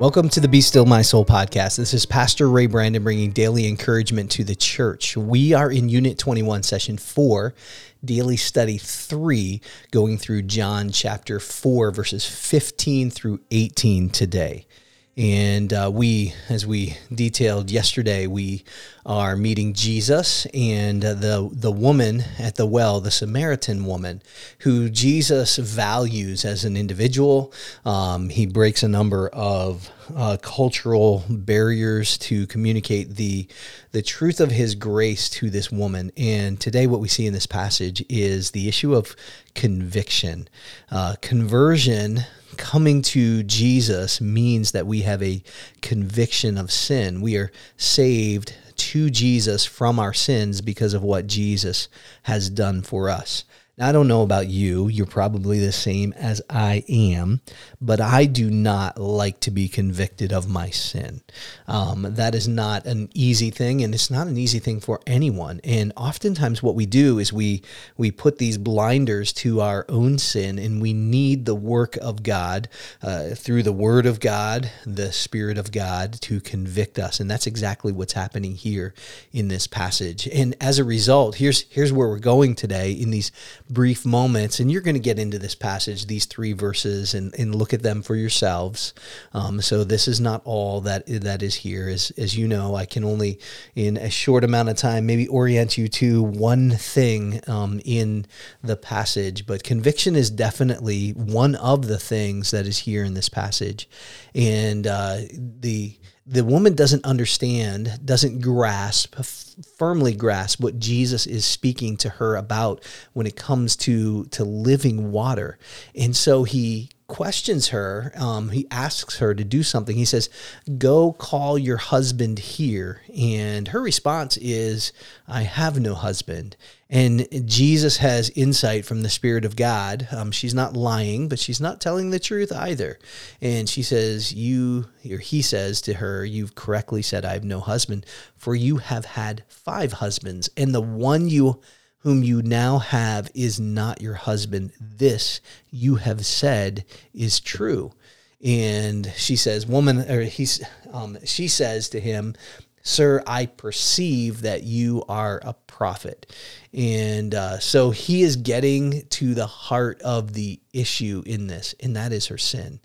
Welcome to the Be Still My Soul podcast. This is Pastor Ray Brandon bringing daily encouragement to the church. We are in Unit 21, Session 4, Daily Study 3, going through John chapter 4, verses 15 through 18 today. And uh, we, as we detailed yesterday, we are meeting Jesus and uh, the the woman at the well, the Samaritan woman, who Jesus values as an individual. Um, he breaks a number of uh, cultural barriers to communicate the the truth of His grace to this woman. And today, what we see in this passage is the issue of conviction, uh, conversion coming to Jesus means that we have a conviction of sin. We are saved to Jesus from our sins because of what Jesus has done for us. Now, I don't know about you. You're probably the same as I am, but I do not like to be convicted of my sin. Um, that is not an easy thing, and it's not an easy thing for anyone. And oftentimes, what we do is we we put these blinders to our own sin, and we need the work of God uh, through the Word of God, the Spirit of God, to convict us. And that's exactly what's happening here in this passage. And as a result, here's here's where we're going today in these brief moments, and you're going to get into this passage, these three verses, and, and look at them for yourselves. Um, so this is not all that that is here. As as you know, I can only in a short amount of time maybe orient you to one thing um, in the passage, but conviction is definitely one of the things that is here in this passage, and uh, the the woman doesn't understand, doesn't grasp, firmly grasp what Jesus is speaking to her about when it comes to to living water. And so he questions her. Um, he asks her to do something. He says, Go call your husband here. And her response is, I have no husband. And Jesus has insight from the Spirit of God. Um, she's not lying, but she's not telling the truth either. And she says, You, or he says to her, You've correctly said, I have no husband, for you have had five husbands, and the one you whom you now have is not your husband. This you have said is true. And she says, Woman, or he's, um, she says to him, Sir, I perceive that you are a prophet. And uh, so he is getting to the heart of the issue in this, and that is her sin.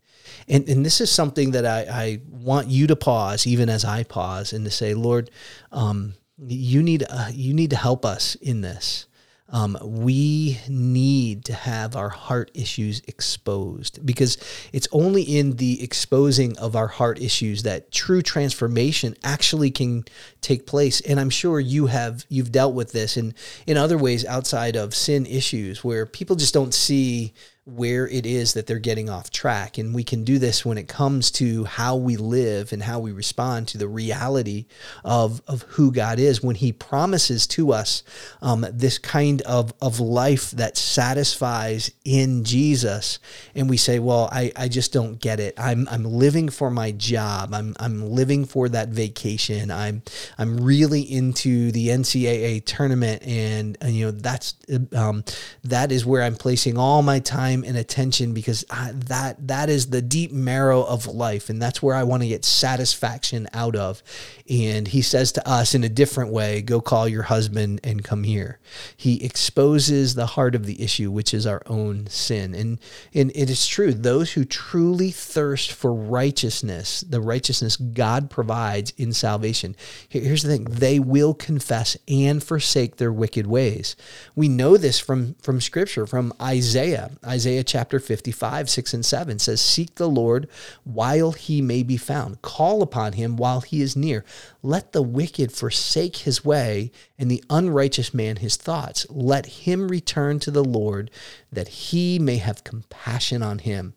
And, and this is something that I, I want you to pause, even as I pause, and to say, Lord, um, you need uh, you need to help us in this. Um, we need to have our heart issues exposed because it's only in the exposing of our heart issues that true transformation actually can take place. And I'm sure you have you've dealt with this in in other ways outside of sin issues where people just don't see where it is that they're getting off track. And we can do this when it comes to how we live and how we respond to the reality of, of who God is when He promises to us um, this kind of, of life that satisfies in Jesus. And we say, Well, I, I just don't get it. I'm, I'm living for my job, I'm, I'm living for that vacation. I'm, I'm really into the NCAA tournament. And, and you know, that's um, that is where I'm placing all my time time and attention because I, that that is the deep marrow of life. And that's where I want to get satisfaction out of. And he says to us in a different way go call your husband and come here. He exposes the heart of the issue which is our own sin. And and it is true those who truly thirst for righteousness the righteousness God provides in salvation here's the thing they will confess and forsake their wicked ways. We know this from from scripture from Isaiah. Isaiah Isaiah chapter 55, 6 and 7 says, Seek the Lord while he may be found. Call upon him while he is near. Let the wicked forsake his way and the unrighteous man his thoughts. Let him return to the Lord that he may have compassion on him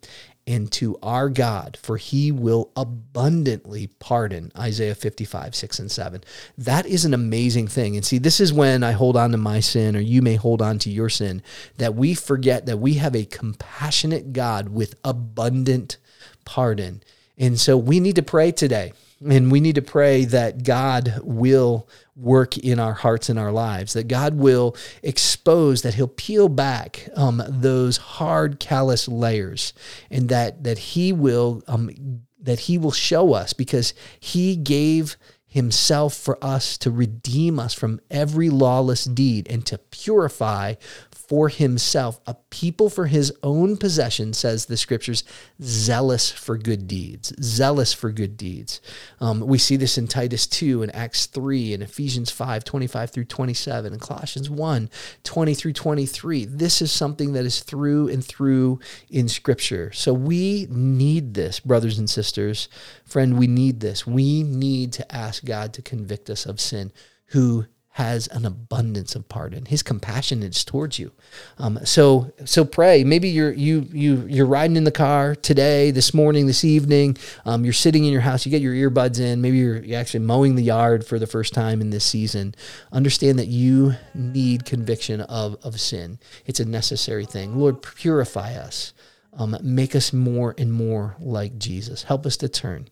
and to our God, for he will abundantly pardon. Isaiah 55, 6 and 7. That is an amazing thing. And see, this is when I hold on to my sin, or you may hold on to your sin, that we forget that we have a compassionate God with abundant pardon. And so we need to pray today. And we need to pray that God will work in our hearts and our lives, that God will expose, that He'll peel back um, those hard, callous layers, and that that He will um, that he will show us because he gave himself for us to redeem us from every lawless deed and to purify for himself, a people for his own possession, says the scriptures, zealous for good deeds. Zealous for good deeds. Um, we see this in Titus 2 and Acts 3 and Ephesians 5, 25 through 27 and Colossians 1, 20 through 23. This is something that is through and through in scripture. So we need this, brothers and sisters. Friend, we need this. We need to ask God to convict us of sin who has an abundance of pardon. His compassion is towards you. Um, so so pray. Maybe you're you you you're riding in the car today, this morning, this evening. Um, you're sitting in your house. You get your earbuds in. Maybe you're, you're actually mowing the yard for the first time in this season. Understand that you need conviction of of sin. It's a necessary thing. Lord, purify us. Um, make us more and more like Jesus. Help us to turn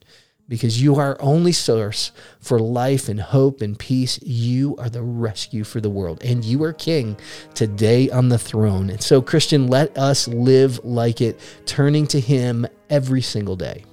because you are our only source for life and hope and peace. You are the rescue for the world, and you are King today on the throne. And so, Christian, let us live like it, turning to Him every single day.